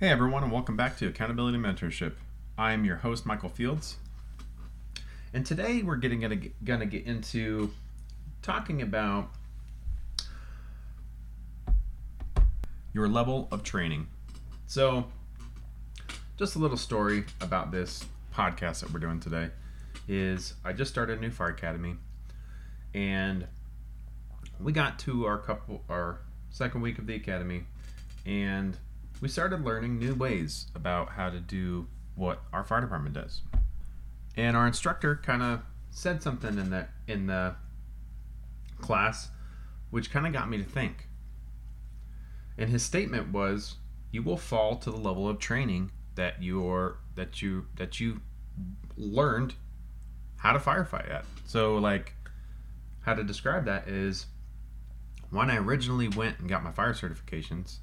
Hey everyone, and welcome back to Accountability Mentorship. I'm your host, Michael Fields, and today we're getting gonna, gonna get into talking about your level of training. So, just a little story about this podcast that we're doing today is I just started a new fire academy, and we got to our couple our second week of the academy, and we started learning new ways about how to do what our fire department does. And our instructor kind of said something in the in the class which kind of got me to think. And his statement was you will fall to the level of training that you're that you that you learned how to firefight at. So like how to describe that is when I originally went and got my fire certifications,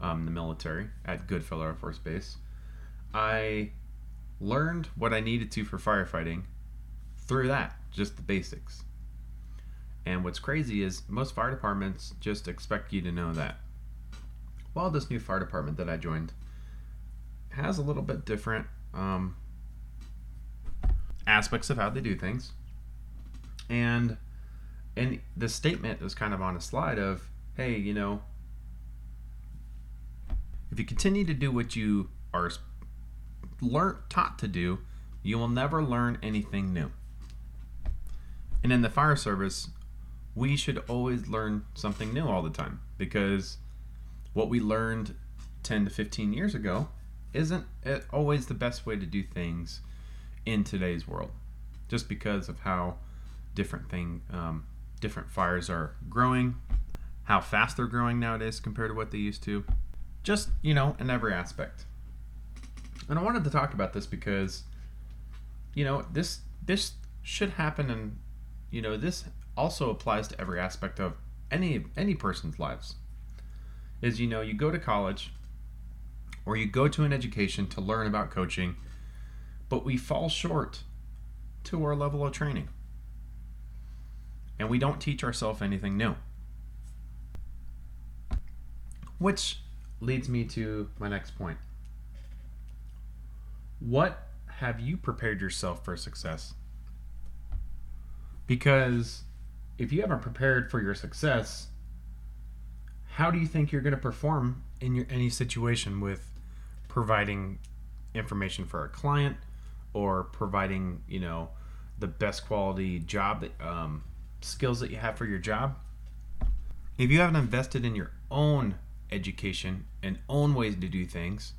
um, the military at Goodfellow Air Force Base, I learned what I needed to for firefighting through that, just the basics. And what's crazy is most fire departments just expect you to know that. Well, this new fire department that I joined has a little bit different um, aspects of how they do things. And and the statement is kind of on a slide of, hey, you know, if you continue to do what you are learned taught to do, you will never learn anything new. And in the fire service, we should always learn something new all the time because what we learned 10 to 15 years ago isn't always the best way to do things in today's world just because of how different thing um, different fires are growing how fast they're growing nowadays compared to what they used to just you know in every aspect. And i wanted to talk about this because you know this this should happen and you know this also applies to every aspect of any any person's lives. Is you know you go to college or you go to an education to learn about coaching but we fall short to our level of training. And we don't teach ourselves anything new. Which leads me to my next point. What have you prepared yourself for success? Because if you haven't prepared for your success, how do you think you're going to perform in your any situation with providing information for a client or providing, you know, the best quality job um, skills that you have for your job? If you haven't invested in your own education and own ways to do things,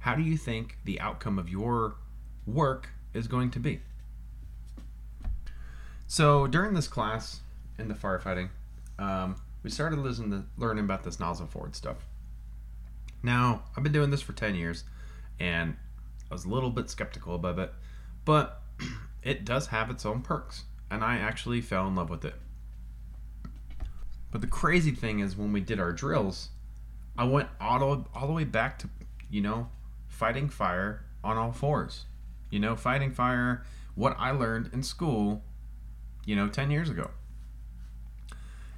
how do you think the outcome of your work is going to be? So during this class in the firefighting, um, we started to, learning about this nozzle forward stuff. Now I've been doing this for ten years, and I was a little bit skeptical about it, but it does have its own perks, and I actually fell in love with it. But the crazy thing is when we did our drills, I went all, all the way back to, you know, fighting fire on all fours. You know, fighting fire, what I learned in school, you know, 10 years ago.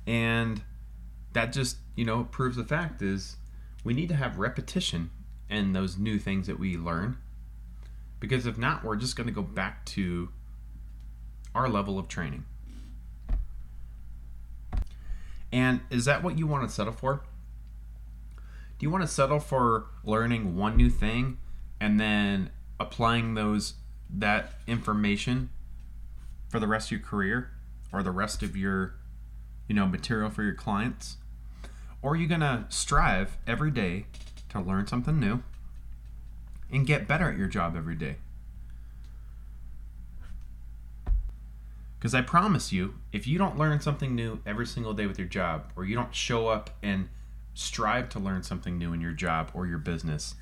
And that just, you know, proves the fact is we need to have repetition in those new things that we learn. Because if not, we're just going to go back to our level of training. And is that what you want to settle for? Do you want to settle for learning one new thing and then applying those that information for the rest of your career or the rest of your you know material for your clients? Or are you going to strive every day to learn something new and get better at your job every day? Because i promise you if you don't learn something new every single day with your job or you don't show up and strive to learn something new in your job or your business,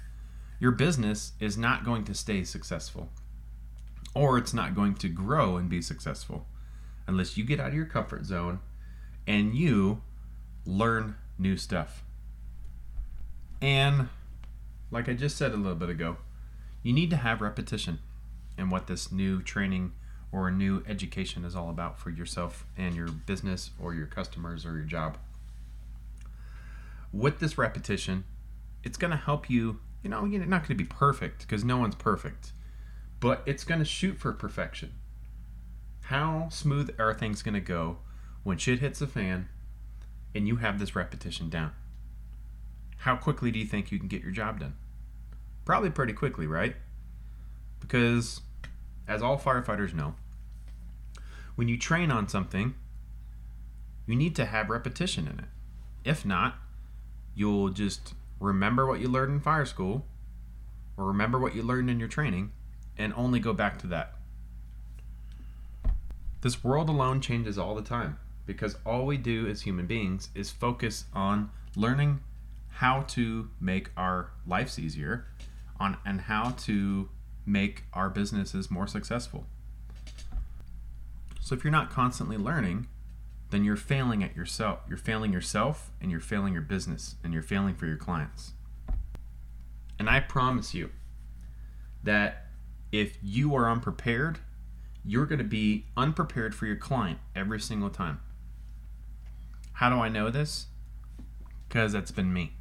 your business is not going to stay successful or it's not going to grow and be successful unless you get out of your comfort zone and you learn new stuff. And like I just said a little bit ago, you need to have repetition in what this new training or new education is all about for yourself and your business or your customers or your job with this repetition, it's going to help you. You know, you're not going to be perfect because no one's perfect, but it's going to shoot for perfection. How smooth are things going to go when shit hits the fan and you have this repetition down? How quickly do you think you can get your job done? Probably pretty quickly, right? Because, as all firefighters know, when you train on something, you need to have repetition in it. If not, you'll just remember what you learned in fire school or remember what you learned in your training and only go back to that. This world alone changes all the time because all we do as human beings is focus on learning how to make our lives easier on and how to make our businesses more successful. So if you're not constantly learning, then you're failing at yourself. You're failing yourself and you're failing your business and you're failing for your clients. And I promise you that if you are unprepared, you're going to be unprepared for your client every single time. How do I know this? Because that's been me.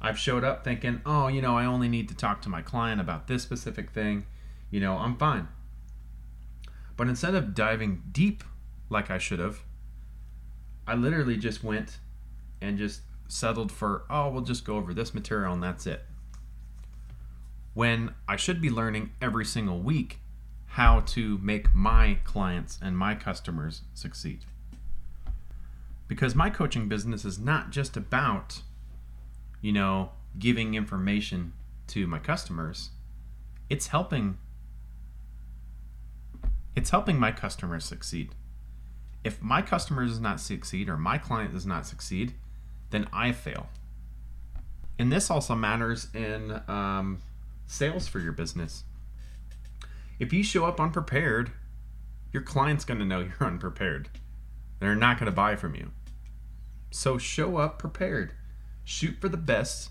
I've showed up thinking, oh, you know, I only need to talk to my client about this specific thing. You know, I'm fine. But instead of diving deep like I should have, I literally just went and just settled for, oh, we'll just go over this material and that's it. When I should be learning every single week how to make my clients and my customers succeed. Because my coaching business is not just about you know, giving information to my customers, it's helping it's helping my customers succeed. If my customer does not succeed or my client does not succeed, then I fail. And this also matters in um, sales for your business. If you show up unprepared, your client's going to know you're unprepared. They're not going to buy from you. So show up prepared shoot for the best,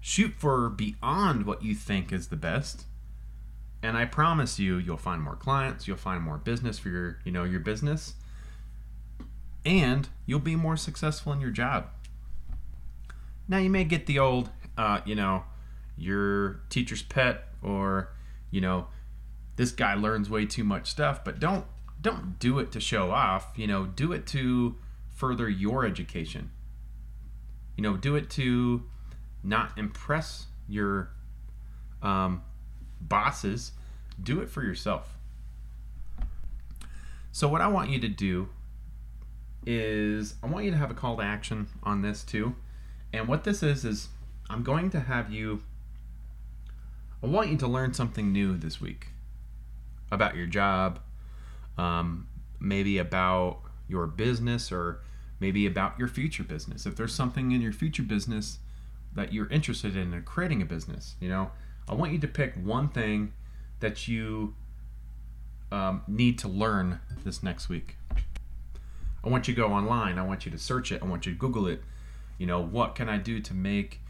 shoot for beyond what you think is the best. And I promise you, you'll find more clients, you'll find more business for your, you know, your business, and you'll be more successful in your job. Now you may get the old, uh, you know, your teacher's pet, or you know, this guy learns way too much stuff, but don't don't do it to show off. You know, do it to further your education you know, do it to not impress your um, bosses. Do it for yourself. So, what I want you to do is I want you to have a call to action on this too. And what this is, is I'm going to have you, I want you to learn something new this week about your job, um, maybe about your business or maybe about your future business. If there's something in your future business that you're interested in creating a business, you know, I want you to pick one thing that you um, need to learn this next week. I want you to go online. I want you to search it. I want you to Google it. You know, what can I do to make,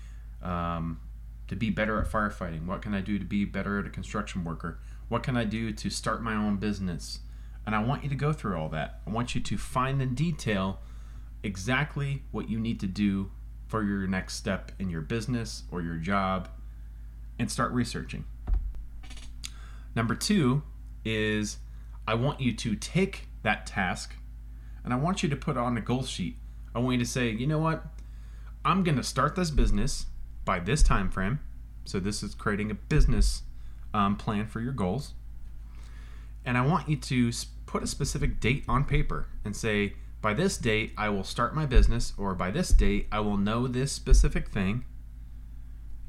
um, to be better at firefighting? What can I do to be better at a construction worker? What can I do to start my own business? And I want you to go through all that. I want you to find in detail exactly what you need to do for your next step in your business or your job and start researching. Number two is I want you to take that task and I want you to put on a goal sheet. I want you to say, you know what? I'm going to start this business by this time frame. So this is creating a business um, plan for your goals. And I want you to put a specific date on paper and say, by this date I will start my business, or by this date I will know this specific thing,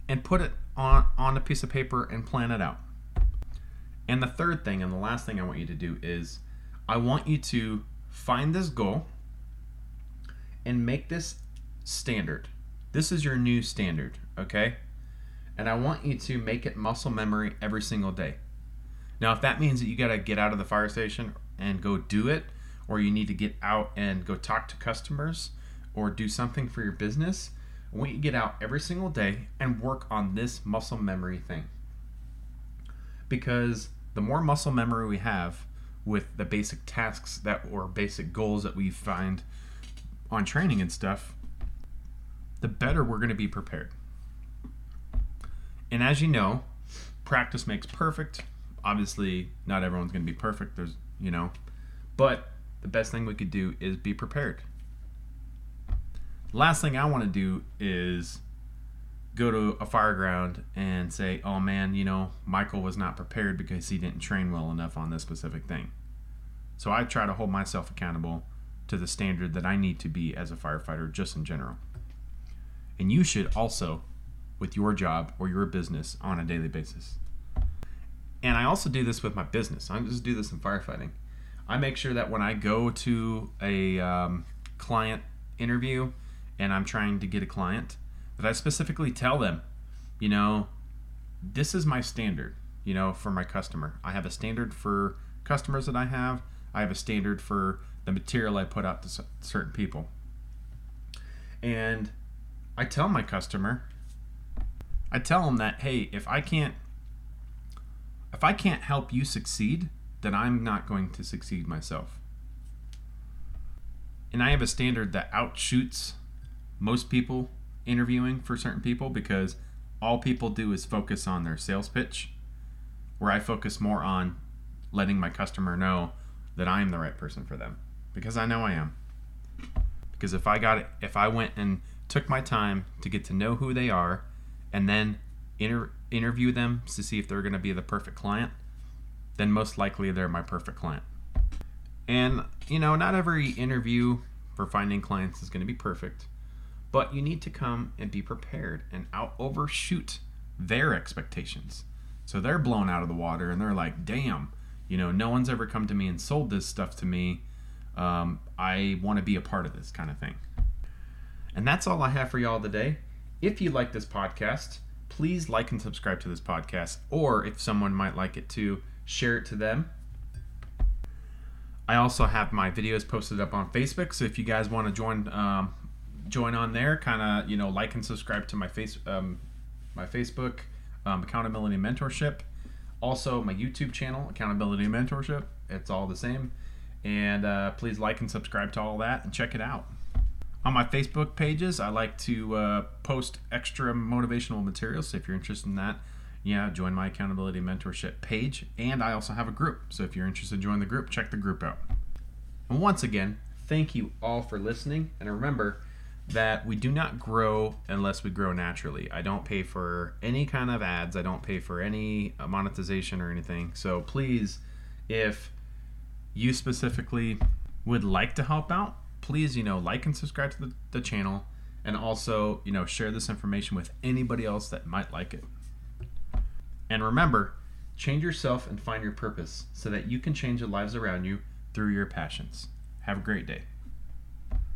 and put it on, on a piece of paper and plan it out. And the third thing, and the last thing I want you to do is I want you to find this goal and make this standard. This is your new standard, okay? And I want you to make it muscle memory every single day. Now, if that means that you got to get out of the fire station and go do it, or you need to get out and go talk to customers or do something for your business, I want you to get out every single day and work on this muscle memory thing. Because the more muscle memory we have with the basic tasks that or basic goals that we find on training and stuff, the better we're going to be prepared. And as you know, practice makes perfect. Obviously, not everyone's going to be perfect. There's, you know, but the best thing we could do is be prepared. Last thing I want to do is go to a fire ground and say, oh man, you know, Michael was not prepared because he didn't train well enough on this specific thing. So I try to hold myself accountable to the standard that I need to be as a firefighter, just in general. And you should also, with your job or your business, on a daily basis. And I also do this with my business. I just do this in firefighting. I make sure that when I go to a um, client interview and I'm trying to get a client, that I specifically tell them, you know, this is my standard, you know, for my customer. I have a standard for customers that I have. I have a standard for the material I put out to certain people. And I tell my customer, I tell them that, hey, if I can't if I can't help you succeed, then I'm not going to succeed myself. And I have a standard that outshoots most people interviewing for certain people because all people do is focus on their sales pitch, where I focus more on letting my customer know that I am the right person for them because I know I am. Because if I got it, if I went and took my time to get to know who they are and then inter- interview them to see if they're going to be the perfect client, then most likely they're my perfect client. And, you know, not every interview for finding clients is going to be perfect, but you need to come and be prepared and out overshoot their expectations. So they're blown out of the water and they're like, damn, you know, no one's ever come to me and sold this stuff to me. Um, I want to be a part of this kind of thing. And that's all I have for y'all today. If you like this podcast, please like and subscribe to this podcast. Or if someone might like it too, share it to them. I also have my videos posted up on Facebook, so if you guys want to join um, join on there, kind of you know like and subscribe to my face um, my Facebook um, accountability mentorship. Also, my YouTube channel, Accountability Mentorship. It's all the same. And uh, please like and subscribe to all that and check it out. On my Facebook pages, I like to uh, post extra motivational materials. So if you're interested in that, yeah, join my accountability mentorship page. And I also have a group. So if you're interested in join the group, check the group out. And once again, thank you all for listening. And remember, that we do not grow unless we grow naturally. I don't pay for any kind of ads, I don't pay for any uh, monetization or anything. So please, if you specifically would like to help out, please, you know, like and subscribe to the, the channel and also, you know, share this information with anybody else that might like it. And remember, change yourself and find your purpose so that you can change the lives around you through your passions. Have a great day.